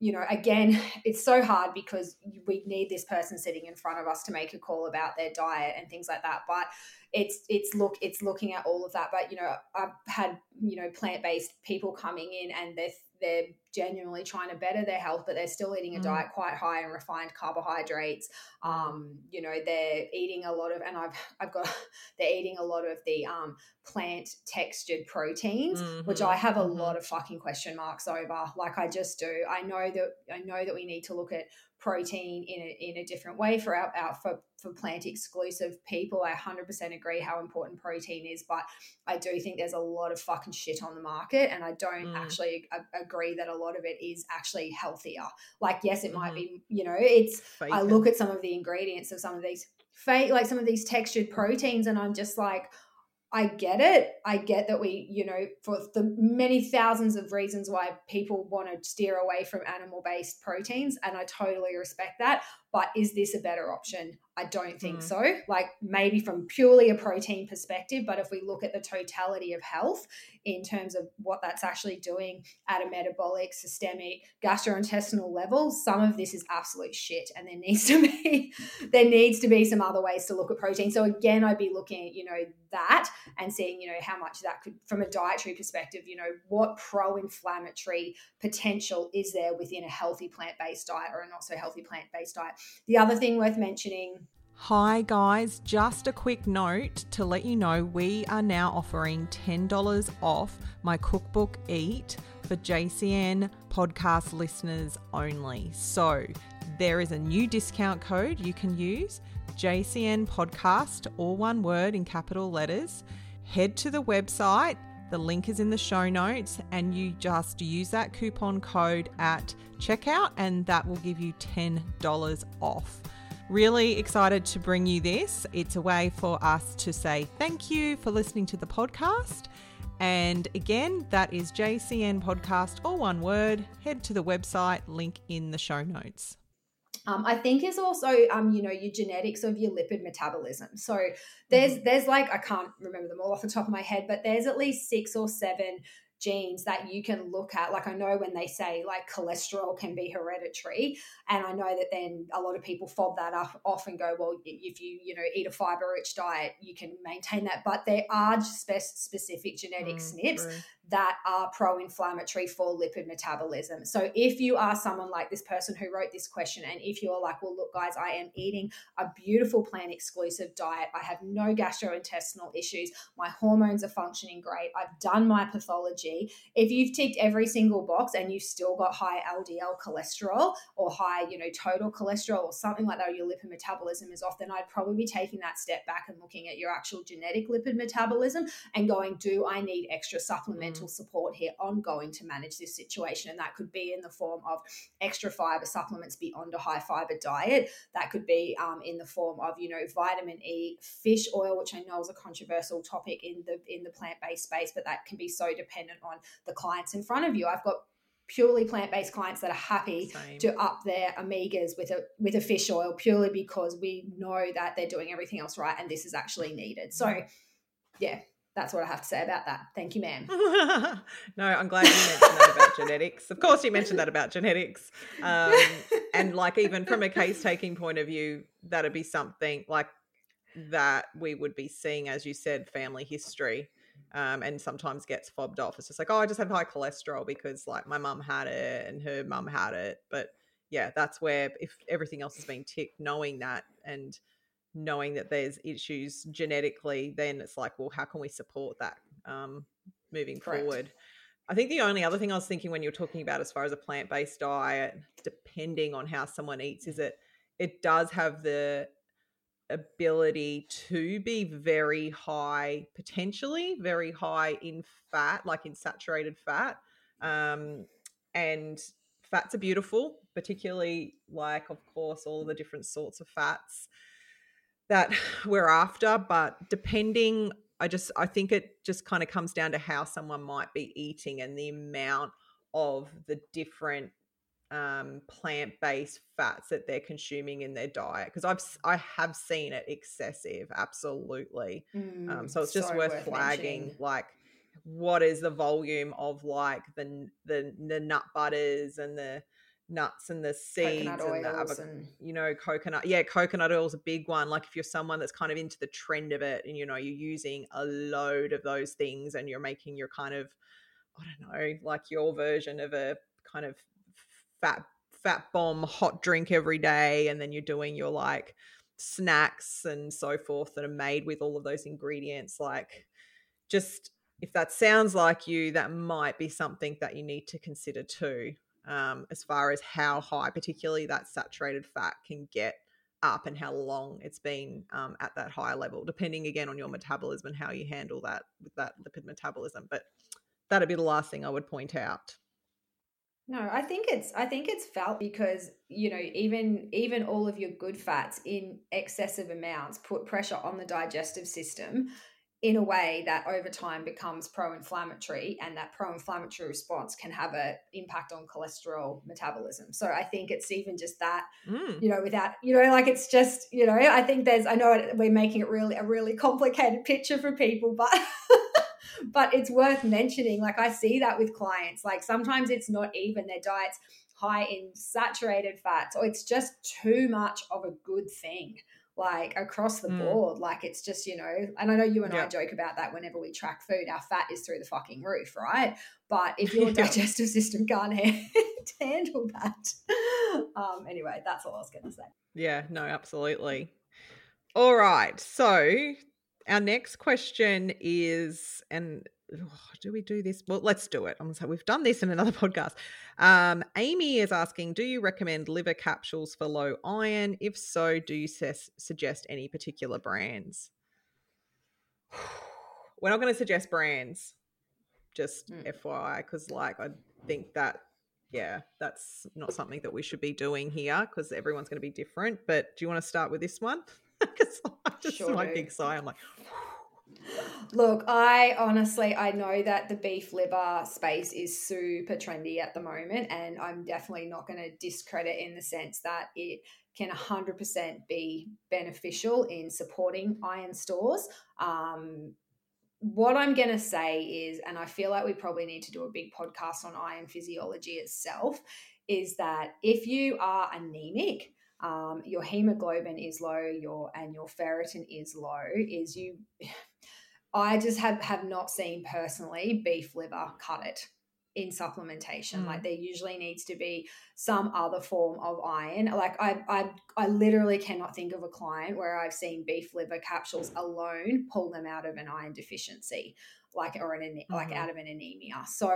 you know, again, it's so hard because we need this person sitting in front of us to make a call about their diet and things like that. But it's it's look it's looking at all of that. But you know, I've had you know plant based people coming in and they're they're genuinely trying to better their health, but they're still eating a mm. diet quite high in refined carbohydrates. Um, you know, they're eating a lot of, and I've I've got they're eating a lot of the um, plant textured proteins, mm-hmm. which I have a mm-hmm. lot of fucking question marks over. Like I just do. I know that I know that we need to look at protein in a, in a different way for our, our for, for plant exclusive people. I 100% agree how important protein is, but I do think there's a lot of fucking shit on the market, and I don't mm. actually a- agree that a lot of it is actually healthier. Like, yes, it might mm-hmm. be, you know, it's. I look at some of the ingredients of some of these fake, like some of these textured proteins, and I'm just like, I get it. I get that we, you know, for the many thousands of reasons why people want to steer away from animal based proteins. And I totally respect that. But is this a better option? I don't think Mm. so. Like maybe from purely a protein perspective, but if we look at the totality of health in terms of what that's actually doing at a metabolic, systemic, gastrointestinal level, some of this is absolute shit. And there needs to be there needs to be some other ways to look at protein. So again, I'd be looking at, you know, that and seeing, you know, how much that could from a dietary perspective, you know, what pro-inflammatory potential is there within a healthy plant-based diet or a not so healthy plant-based diet. The other thing worth mentioning Hi, guys. Just a quick note to let you know we are now offering $10 off my cookbook Eat for JCN podcast listeners only. So there is a new discount code you can use JCN podcast, all one word in capital letters. Head to the website. The link is in the show notes, and you just use that coupon code at checkout, and that will give you $10 off. Really excited to bring you this. It's a way for us to say thank you for listening to the podcast. And again, that is JCN Podcast, all one word. Head to the website, link in the show notes. um, I think is also um, you know your genetics of your lipid metabolism. So there's there's like I can't remember them all off the top of my head, but there's at least six or seven genes that you can look at. Like I know when they say like cholesterol can be hereditary, and I know that then a lot of people fob that up off and go, well, if you you know eat a fiber rich diet, you can maintain that. But there are spe- specific genetic Mm, SNPs true. that are pro-inflammatory for lipid metabolism. So if you are someone like this person who wrote this question and if you're like, well look guys, I am eating a beautiful plant exclusive diet. I have no gastrointestinal issues. My hormones are functioning great. I've done my pathology. If you've ticked every single box and you've still got high LDL cholesterol or high, you know, total cholesterol or something like that, or your lipid metabolism is off, then I'd probably be taking that step back and looking at your actual genetic lipid metabolism and going, do I need extra supplemental support here ongoing to manage this situation? And that could be in the form of extra fiber supplements beyond a high fiber diet. That could be um, in the form of, you know, vitamin E, fish oil, which I know is a controversial topic in the in the plant based space, but that can be so dependent on the clients in front of you. I've got purely plant based clients that are happy Same. to up their omegas with a with a fish oil purely because we know that they're doing everything else right and this is actually needed. So yeah, that's what I have to say about that. Thank you, ma'am. no, I'm glad you mentioned that about genetics. Of course, you mentioned that about genetics. Um, and like, even from a case taking point of view, that'd be something like that we would be seeing, as you said, family history. Um, and sometimes gets fobbed off. It's just like, oh, I just have high cholesterol because like my mum had it and her mum had it. But yeah, that's where if everything else has been ticked, knowing that and knowing that there's issues genetically, then it's like, well, how can we support that um, moving Correct. forward? I think the only other thing I was thinking when you're talking about as far as a plant based diet, depending on how someone eats, is it it does have the ability to be very high, potentially very high in fat, like in saturated fat. Um, and fats are beautiful, particularly like, of course, all the different sorts of fats that we're after. But depending, I just, I think it just kind of comes down to how someone might be eating and the amount of the different um, plant-based fats that they're consuming in their diet because I've I have seen it excessive absolutely um, Mm, so it's just worth, flagging mentioning. like what is the volume of like the the the nut butters and the nuts and the seeds coconut and the avo- and you know coconut yeah coconut oil is a big one like if you're someone that's kind of into the trend of it and you know you're using a load of those things and you're making your kind of i don't know like your version of a kind of fat fat bomb hot drink every day and then you're doing your like snacks and so forth that are made with all of those ingredients like just if that sounds like you that might be something that you need to consider too um, as far as how high particularly that saturated fat can get up and how long it's been um, at that high level depending again on your metabolism and how you handle that with that lipid metabolism but that'd be the last thing i would point out No, I think it's I think it's felt because you know even even all of your good fats in excessive amounts put pressure on the digestive system in a way that over time becomes pro-inflammatory and that pro-inflammatory response can have an impact on cholesterol metabolism so i think it's even just that Mm. you know without you know like it's just you know i think there's i know we're making it really a really complicated picture for people but but it's worth mentioning like i see that with clients like sometimes it's not even their diets high in saturated fats or it's just too much of a good thing like across the Mm. board like it's just you know and i know you and i joke about that whenever we track food our fat is through the fucking roof right but if your digestive system can't handle that um anyway that's all i was gonna say Yeah, no, absolutely. All right. So our next question is, and oh, do we do this? Well, let's do it. I'm gonna say we've done this in another podcast. Um, Amy is asking, do you recommend liver capsules for low iron? If so, do you ses- suggest any particular brands? We're not going to suggest brands, just Mm. FYI, because like I think that yeah, that's not something that we should be doing here because everyone's going to be different. But do you want to start with this one? Because I just Sure my do. big sigh. I'm like, Look, I honestly I know that the beef liver space is super trendy at the moment, and I'm definitely not going to discredit in the sense that it can 100% be beneficial in supporting iron stores. Um, what I'm going to say is, and I feel like we probably need to do a big podcast on iron physiology itself, is that if you are anemic, um, your hemoglobin is low, your and your ferritin is low, is you I just have have not seen personally beef liver cut it in supplementation. Mm. Like there usually needs to be some other form of iron. Like I I I literally cannot think of a client where I've seen beef liver capsules alone pull them out of an iron deficiency. Like or an ane- like out of an anemia. So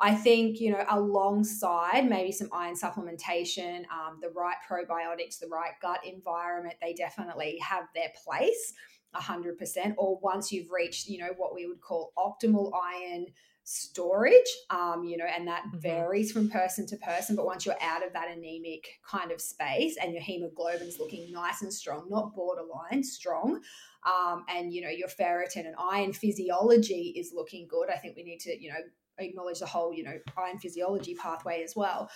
I think you know alongside maybe some iron supplementation, um, the right probiotics, the right gut environment, they definitely have their place. 100% or once you've reached you know what we would call optimal iron storage um you know and that Mhm. varies from person to person but once you're out of that anemic kind of space and your hemoglobin's looking nice and strong not borderline strong um and you know your ferritin and iron physiology is looking good i think we need to you know acknowledge the whole you know iron physiology pathway as well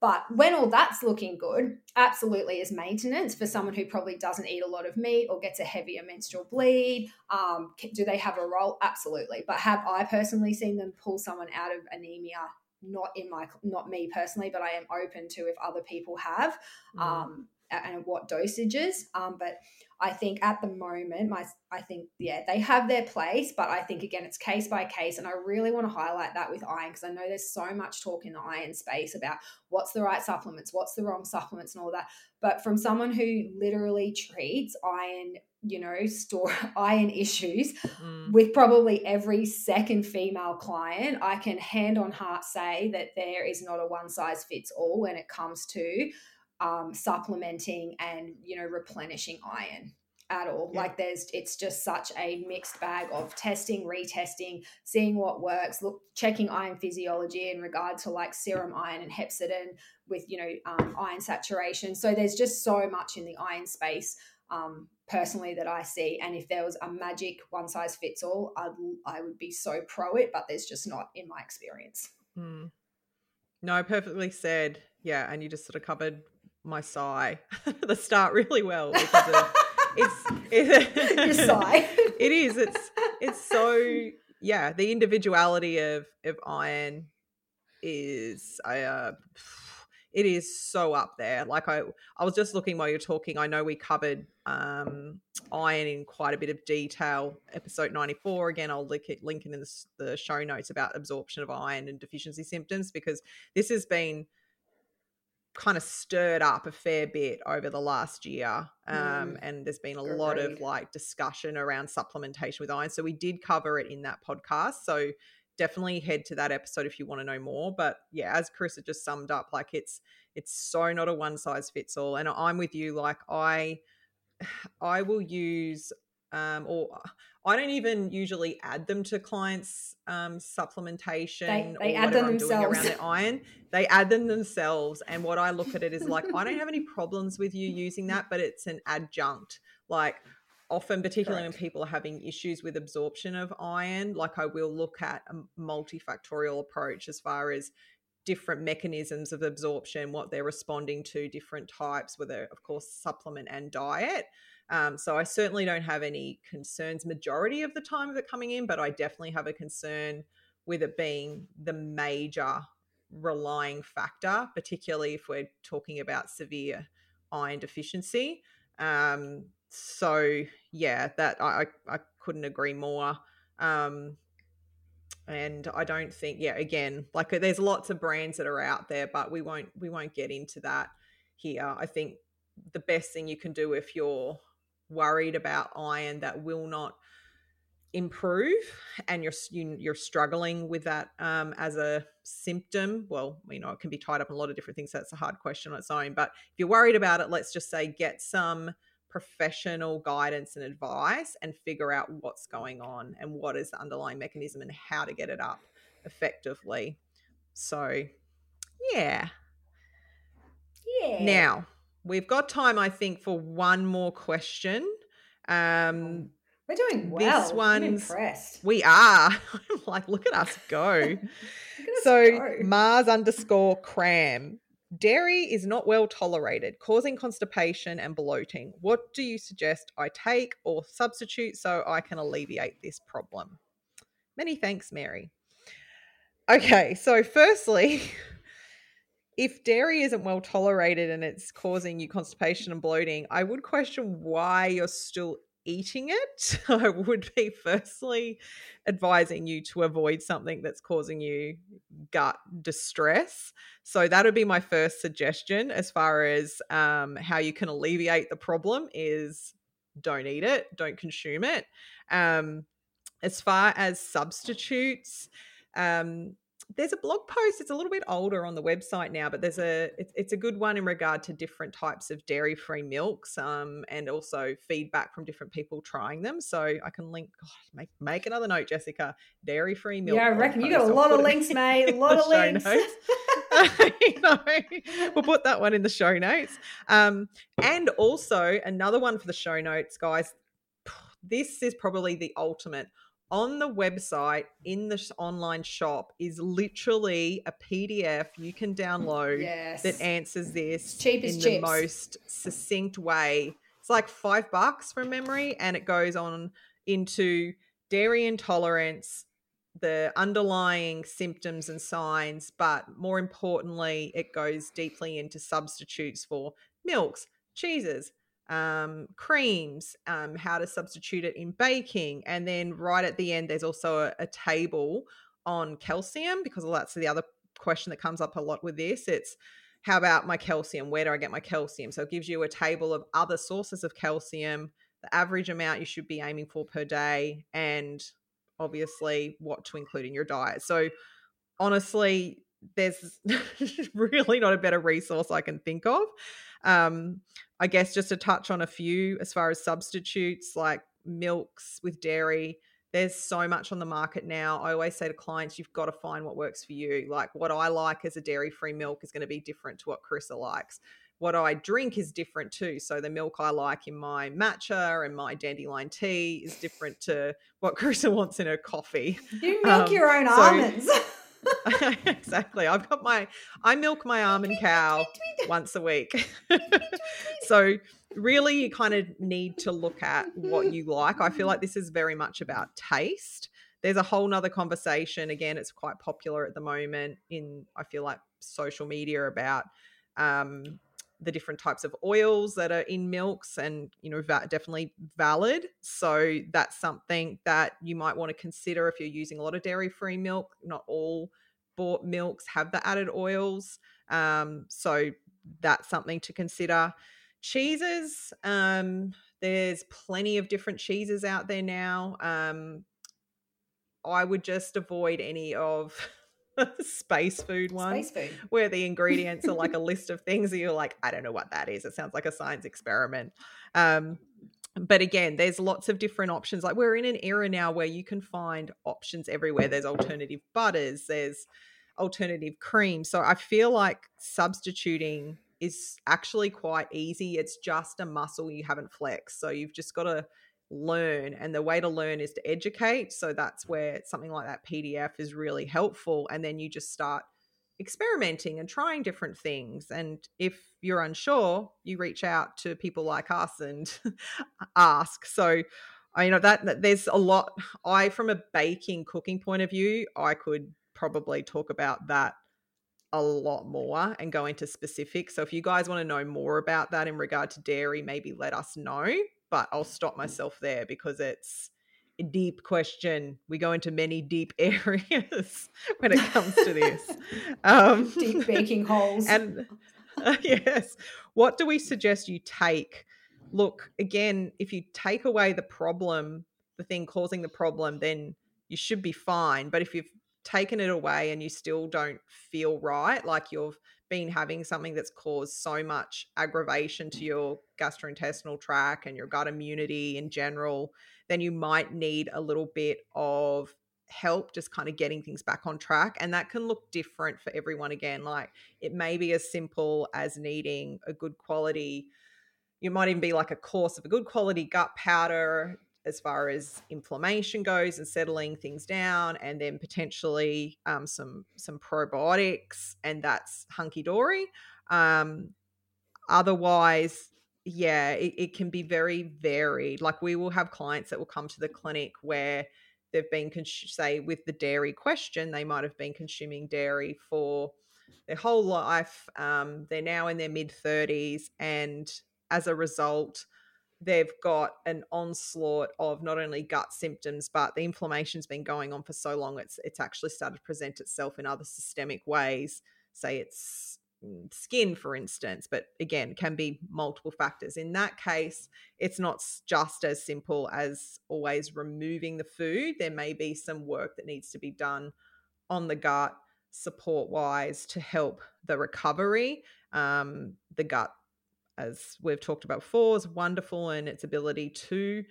but when all that's looking good, absolutely is maintenance for someone who probably doesn't eat a lot of meat or gets a heavier menstrual bleed. Um, do they have a role? Absolutely. But have I personally seen them pull someone out of anemia? Not in my, not me personally, but I am open to if other people have, mm, um, and what dosages. Um, but I think at the moment, my I think yeah, they have their place, but I think again it's case by case, and I really want to highlight that with iron because I know there's so much talk in the iron space about what's the right supplements, what's the wrong supplements, and all that. But from someone who literally treats iron, you know, store iron issues mm, with probably every second female client, I can hand on heart say that there is not a one size fits all when it comes to um, supplementing and you know replenishing iron at all. Yeah. Like there's it's just such a mixed bag of testing, retesting, seeing what works, look checking iron physiology in regard to like serum iron and hepcidin with you know um, iron saturation. So there's just so much in the iron space um, personally that I see. And if there was a magic one size fits all, I'd, I would be so pro it, but there's just not in my experience. mm. No, perfectly said. Yeah, and you just sort of covered my sigh the start really well because of it's it, Your sigh. it is it's it's so yeah the individuality of of iron is I. uh it is so up there like i i was just looking while you're talking i know we covered um iron in quite a bit of detail episode 94 again i'll link it link it in the, the show notes about absorption of iron and deficiency symptoms because this has been kind of stirred up a fair bit over the last year um, Mm. and there's been a lot of like discussion around supplementation with iron so we did cover it in that podcast so definitely head to that episode if you want to know more but yeah as carissa just summed up like it's it's so not a one size fits all and i'm with you like i i will use um or i don't even usually add them to clients um supplementation they or add them i'm doing around themselves. their iron they add them themselves and what i look at it is like i don't have any problems with you using that but it's an adjunct like often, particularly Correct. when people are having issues with absorption of iron, like I will look at a multifactorial approach as far as different mechanisms of absorption, what they're responding to, different types, whether, of course, supplement and diet. Um, so I certainly don't have any concerns majority of the time of it coming in, but I definitely have a concern with it being the major relying factor, particularly if we're talking about severe iron deficiency. Um, so yeah, that I, I couldn't agree more. Um, and I don't think, yeah, again, like there's lots of brands that are out there, but we won't we won't get into that here. I think the best thing you can do if you're worried about iron that will not improve and you're you, are struggling with that um, as a symptom well you know it can be tied up in a lot of different things so that's a hard question on its own but if you're worried about it let's just say get some professional guidance and advice and figure out what's going on and what is the underlying mechanism and how to get it up effectively. So, yeah. Yeah. Now, we've got time, I think, for one more question. Um, We're doing well. This I'm impressed. we are. I'm like, look at us go. At us so go. Mars underscore cram. Dairy is not well tolerated, causing constipation and bloating. What do you suggest I take or substitute so I can alleviate this problem? Many thanks, Mary. Okay, so firstly, if dairy isn't well tolerated and it's causing you constipation and bloating, I would question why you're still eating it. I would be firstly advising you to avoid something that's causing you gut distress. So that would be my first suggestion as far as um, how you can alleviate the problem is don't eat it, don't consume it. Um, as far as substitutes, um, there's a blog post. It's a little bit older on the website now, but there's a it's, it's a good one in regard to different types of dairy free milks, um, and also feedback from different people trying them. So I can link. God, make make another note, Jessica. Dairy free milk. yeah, I reckon you got a lot of links, mate. A lot of links. you know, we'll put that one in the show notes. Um, and also another one for the show notes, guys. This is probably the ultimate. On the website in the online shop is literally a PDF you can download yes. that answers this in the most succinct way. It's like five bucks from memory, and it goes on into dairy intolerance, the underlying symptoms and signs, but more importantly, it goes deeply into substitutes for milks, cheeses, um, creams, um, how to substitute it in baking. And then right at the end, there's also a, a table on calcium because that's the other question that comes up a lot with this. It's how about my calcium? Where do I get my calcium? So it gives you a table of other sources of calcium, the average amount you should be aiming for per day, and obviously what to include in your diet. So honestly, there's really not a better resource I can think of. Um, I guess just to touch on a few as far as substitutes like milks with dairy. There's so much on the market now. I always say to clients, you've got to find what works for you. Like what I like as a dairy free milk is going to be different to what Carissa likes. What I drink is different too. So the milk I like in my matcha and my dandelion tea is different to what Carissa wants in her coffee. you milk um, your own so- almonds. exactly. I've got my I milk my almond cow once a week. so really you kind of need to look at what you like. I feel like this is very much about taste. There's a whole nother conversation. Again, it's quite popular at the moment in I feel like social media about um the different types of oils that are in milks and you know va- definitely valid. So that's something that you might want to consider if you're using a lot of dairy free milk. Not all bought milks have the added oils. Um, so that's something to consider. Cheeses um, there's plenty of different cheeses out there now. Um, i would just avoid any of space food one. Space food. where the ingredients are like a list of things that you're like, I don't know what that is. It sounds like a science experiment. Um, but again, there's lots of different options. Like we're in an era now where you can find options everywhere. There's alternative butters, there's alternative cream. So I feel like substituting is actually quite easy. It's just a muscle you haven't flexed. So you've just got to learn and the way to learn is to educate so that's mm-hmm. where something like that pdf is really helpful and then you just start experimenting and trying different things and if you're unsure you reach out to people like us and ask so I you know that, that there's a lot I from a baking cooking point of view I could probably talk about that a lot more and go into specifics. So if you guys want to know more about that in regard to dairy, maybe let us know. But I'll stop myself there because it's a deep question. We go into many deep areas when it comes to this. Um, deep baking holes. And uh, yes, what do we suggest you take? Look, again, if you take away the problem, the thing causing the problem, then you should be fine. But if you've taken it away and you still don't feel right, like you've been having something that's caused so much aggravation to mm. your gastrointestinal tract and your gut immunity in general, then you might need a little bit of help just kind of getting things back on track. And that can look different for everyone again. Like it may be as simple as needing a good quality. You might even be like a course of a good quality gut powder as far as inflammation goes and settling things down, and then potentially um, some some probiotics, and that's hunky dory. Um, otherwise, yeah, it, it can be very varied. Like we will have clients that will come to the clinic where they've been say with the dairy question, they might have been consuming dairy for their whole life. Um, they're now in their mid thirties, and as a result they've got an onslaught of not only gut symptoms but the inflammation's been going on for so long it's it's actually started to present itself in other systemic ways say it's mm, skin for instance but again can be multiple factors. In that case it's not just as simple as always removing the food there may be some work that needs to be done on the gut support wise to help the recovery um, the gut as we've talked about before, is wonderful in its ability to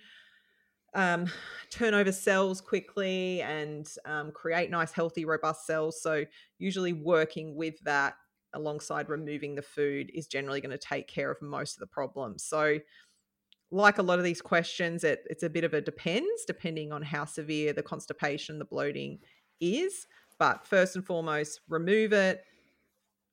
um, turn over cells quickly and um, create nice, healthy, robust cells. So, usually, working with that alongside removing the food is generally going to take care of most of the problems. So, like a lot of these questions, it, it's a bit of a depends, depending on how severe the constipation, the bloating is. But first and foremost, remove it,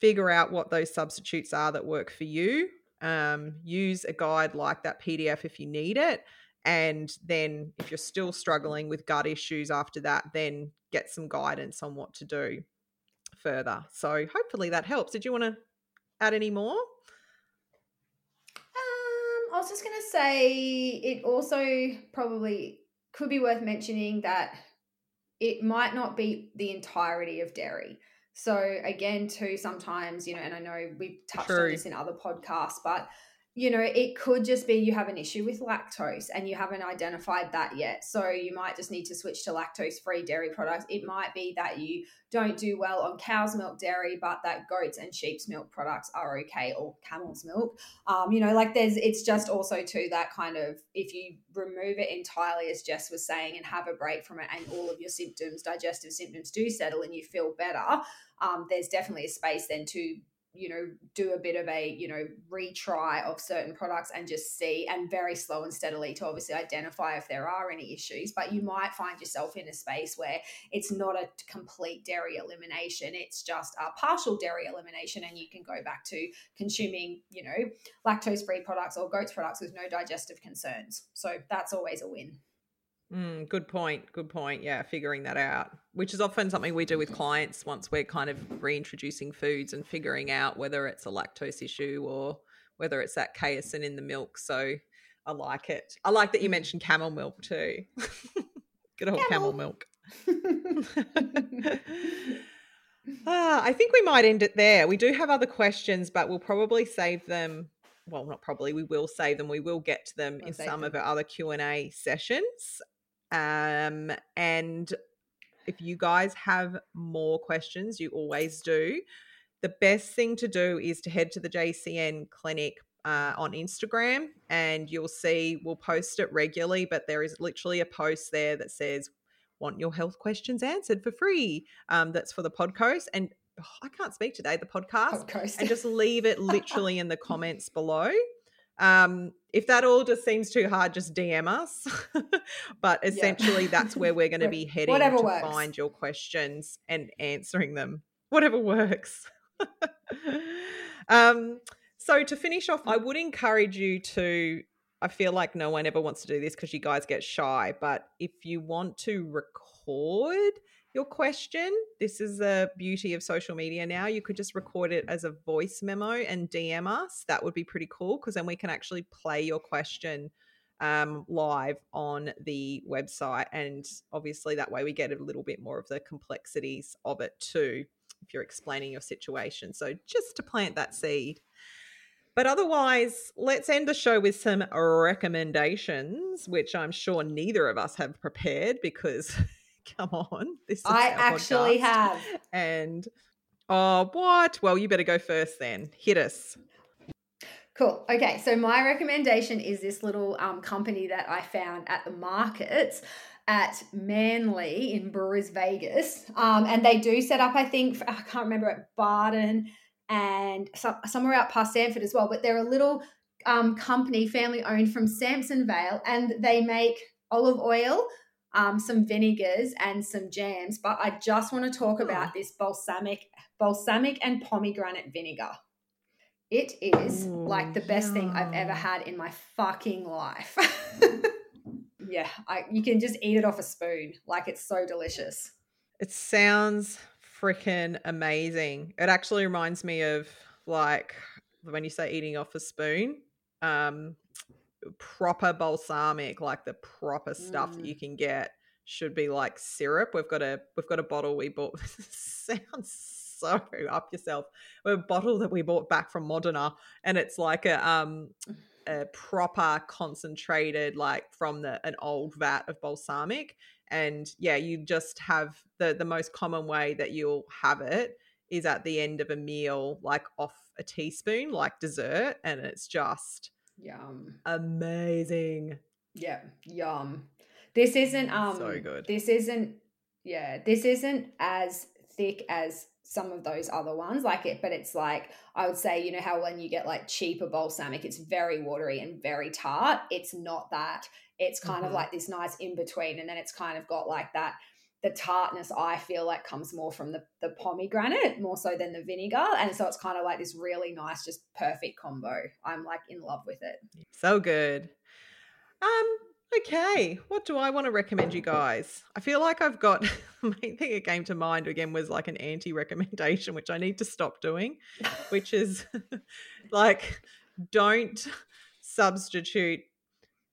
figure out what those substitutes are that work for you, um, use a guide like that PDF if you need it. And then, if you're still struggling with gut issues after that, then get some guidance on what to do further. So, hopefully, that helps. Did you want to add any more? Um, I was just going to say it also probably could be worth mentioning that it might not be the entirety of dairy. So again, too, sometimes, you know, and I know we've touched True. on this in other podcasts, but you know, it could just be you have an issue with lactose and you haven't identified that yet. So you might just need to switch to lactose free dairy products. It might be that you don't do well on cow's milk dairy, but that goats and sheep's milk products are okay, or camel's milk. Um, you know, like there's, it's just also to that kind of if you remove it entirely, as Jess was saying, and have a break from it, and all of your symptoms, digestive symptoms, do settle and you feel better. Um, there's definitely a space then to you know do a bit of a you know retry of certain products and just see and very slow and steadily to obviously identify if there are any issues. But you might find yourself in a space where it's not a complete dairy elimination it's just a partial dairy elimination and you can go back to consuming you know lactose free products or goats products with no digestive concerns. So that's always a win Mm, good point. Good point. Yeah, figuring that out, which is often something we do with clients once we're kind of reintroducing foods and figuring out whether it's a lactose issue or whether it's that casein in the milk. So I like it. I like that you mentioned camel milk too. Good old camel, camel milk. ah, I think we might end it there. We do have other questions, but we'll probably save them well not probably we will save them we will get to them we'll in some them. of our other q&a sessions um, and if you guys have more questions, you always do. The best thing to do is to head to the JCN clinic uh, on Instagram and you'll see we'll post it regularly, but there is literally a post there that says, Want your health questions answered for free. Um, that's for the podcast. And oh, I can't speak today, the podcast. podcast. And just leave it literally in the comments below Um, if that all just seems too hard, just DM us. but essentially, that's where we're going to be heading Whatever to works. find your questions and answering them. Whatever works. um, so to finish off, I would encourage you to. I feel like no one ever wants to do this because you guys get shy, but if you want to record your question, this is the beauty of social media now. You could just record it as a voice memo and DM us. That would be pretty cool because then we can actually play your question um, live on the website. And obviously, that way we get a little bit more of the complexities of it too, if you're explaining your situation. So, just to plant that seed. But otherwise, let's end the show with some recommendations, which I'm sure neither of us have prepared because, come on, this is I actually podcast. have. And oh, what? Well, you better go first then. Hit us. Cool. Okay, so my recommendation is this little um, company that I found at the markets at Manly in Brisvegas, um, and they do set up. I think I can't remember at Bardon and some, somewhere out past Samford as well. But they're a little um, company, family owned from Samsonvale, and they make olive oil. Um, some vinegars and some jams, but I just want to talk about this balsamic, balsamic and pomegranate vinegar. It is Ooh, like the best thing I've ever had in my fucking life. yeah, I, you can just eat it off a spoon. Like it's so delicious. It sounds freaking amazing. It actually reminds me of like when you say eating off a spoon, um, proper balsamic, like the proper stuff that Mm. you can get should be like syrup. We've got a we've got a bottle we bought. sounds so up yourself. A bottle that we bought back from Modena, and it's like a um a proper concentrated like from the an old vat of balsamic and yeah you just have the the most common way that you'll have it is at the end of a meal like off a teaspoon like dessert and it's just Yum. amazing Yeah, yum. This isn't um so good this isn't yeah, this isn't as thick as some of those other ones like it but it's like I would say you know how when you get like cheaper balsamic it's very watery and very tart it's not that it's kind of Mhm. like this nice in between and then it's kind of got like that the tartness I feel like comes more from the the pomegranate more so than the vinegar. And so it's kind of like this really nice just perfect combo. I'm like in love with it. So good. Um okay. What do i want to recommend you guys? I feel like i've got the main thing that came to mind again was like an anti recommendation which i need to stop doing which is like don't substitute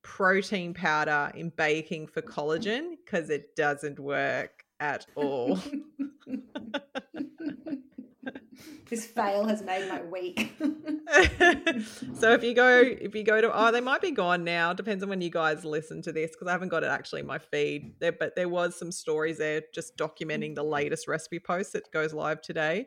protein powder in baking for collagen because it doesn't work at all. this fail has made my week. so if you go if you go to oh they might be gone now depends on when you guys listen to this because i haven't got it actually in my feed there but there was some stories there just documenting the latest recipe post that goes live today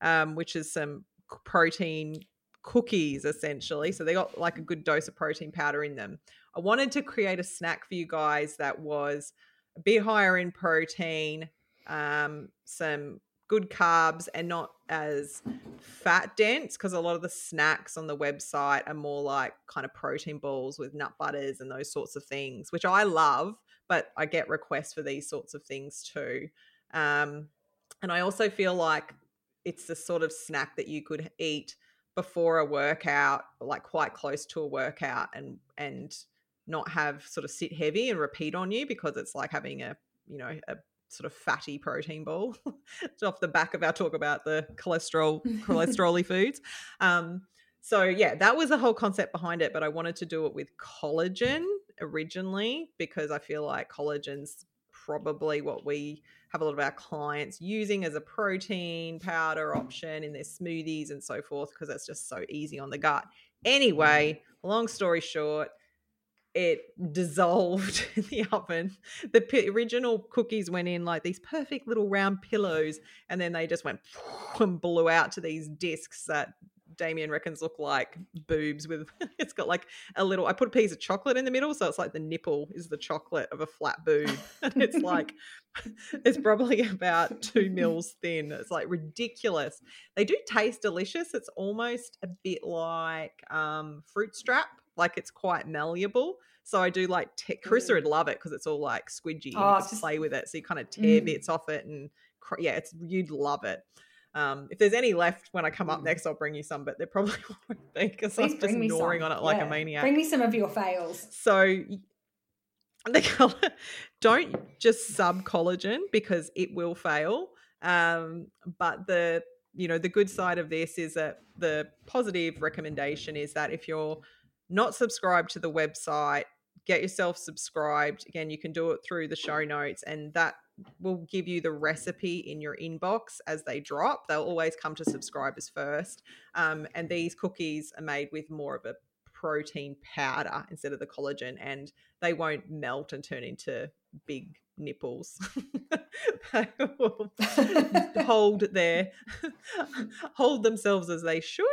um, which is some protein cookies essentially so they got like a good dose of protein powder in them i wanted to create a snack for you guys that was a bit higher in protein um, some good carbs and not as fat dense because a lot of the snacks on the website are more like kind of protein balls with nut butters and those sorts of things, which I love, but I get requests for these sorts of things too. Um, and I also feel like it's the sort of snack that you could eat before a workout, like quite close to a workout, and and not have sort of sit heavy and repeat on you because it's like having a you know a sort of fatty protein ball it's off the back of our talk about the cholesterol cholesterol foods. Um so yeah that was the whole concept behind it but i wanted to do it with collagen originally because i feel like collagen's probably what we have a lot of our clients using as a protein powder option in their smoothies and so forth because it's just so easy on the gut anyway long story short it dissolved in the oven. The p- original cookies went in like these perfect little round pillows, and then they just went and blew out to these discs that Damien reckons look like boobs with it's got like a little I put a piece of chocolate in the middle, so it's like the nipple is the chocolate of a flat boob. And it's like it's probably about two mils thin. It's like ridiculous. They do taste delicious. It's almost a bit like um, fruit strap, like it's quite malleable. So I do like te- Carissa would love it because it's all like squidgy. Oh, you just- play with it, so you kind of tear Mm. bits off it and yeah, it's you'd love it. Um, if there's any left when I come up Mm. next, I'll bring you some, but there probably won't be because I'm just gnawing some. on it like Yeah. a maniac. Bring me some of your fails. So the color, don't just sub collagen because it will fail. Um, but the you know the good side of this is that the positive recommendation is that if you're not subscribed to the website, get yourself subscribed. Again, you can do it through the show notes, and that will give you the recipe in your inbox as they drop. They'll always come to subscribers first. Um, and these cookies are made with more of a protein powder instead of the collagen, and they won't melt and turn into big nipples. they will hold their hold themselves as they should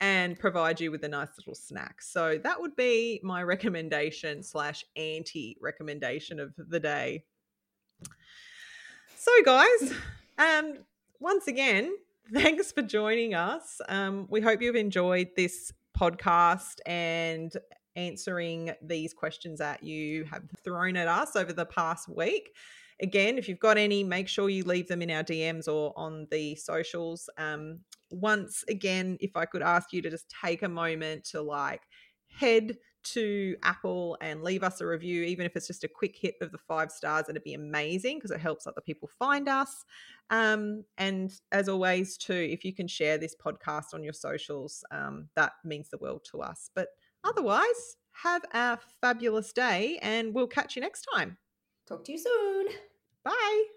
and provide you with a nice little snack. So that would be my recommendation slash anti recommendation of the day. So guys, um, once again, thanks for joining us. Um, we hope you've enjoyed this podcast and answering these questions that you have thrown at us over the past week. Again, if you've got any, make sure you leave them in our DMs or on the socials. Um, once again, if I could ask you to just take a moment to like head to Apple and leave us a review, even if it's just a quick hit of the five stars, it'd be amazing because it helps other people find us. Um, and as always, too, if you can share this podcast on your socials, um, that means the world to us. But otherwise, have a fabulous day and we'll catch you next time. Talk to you soon. Bye.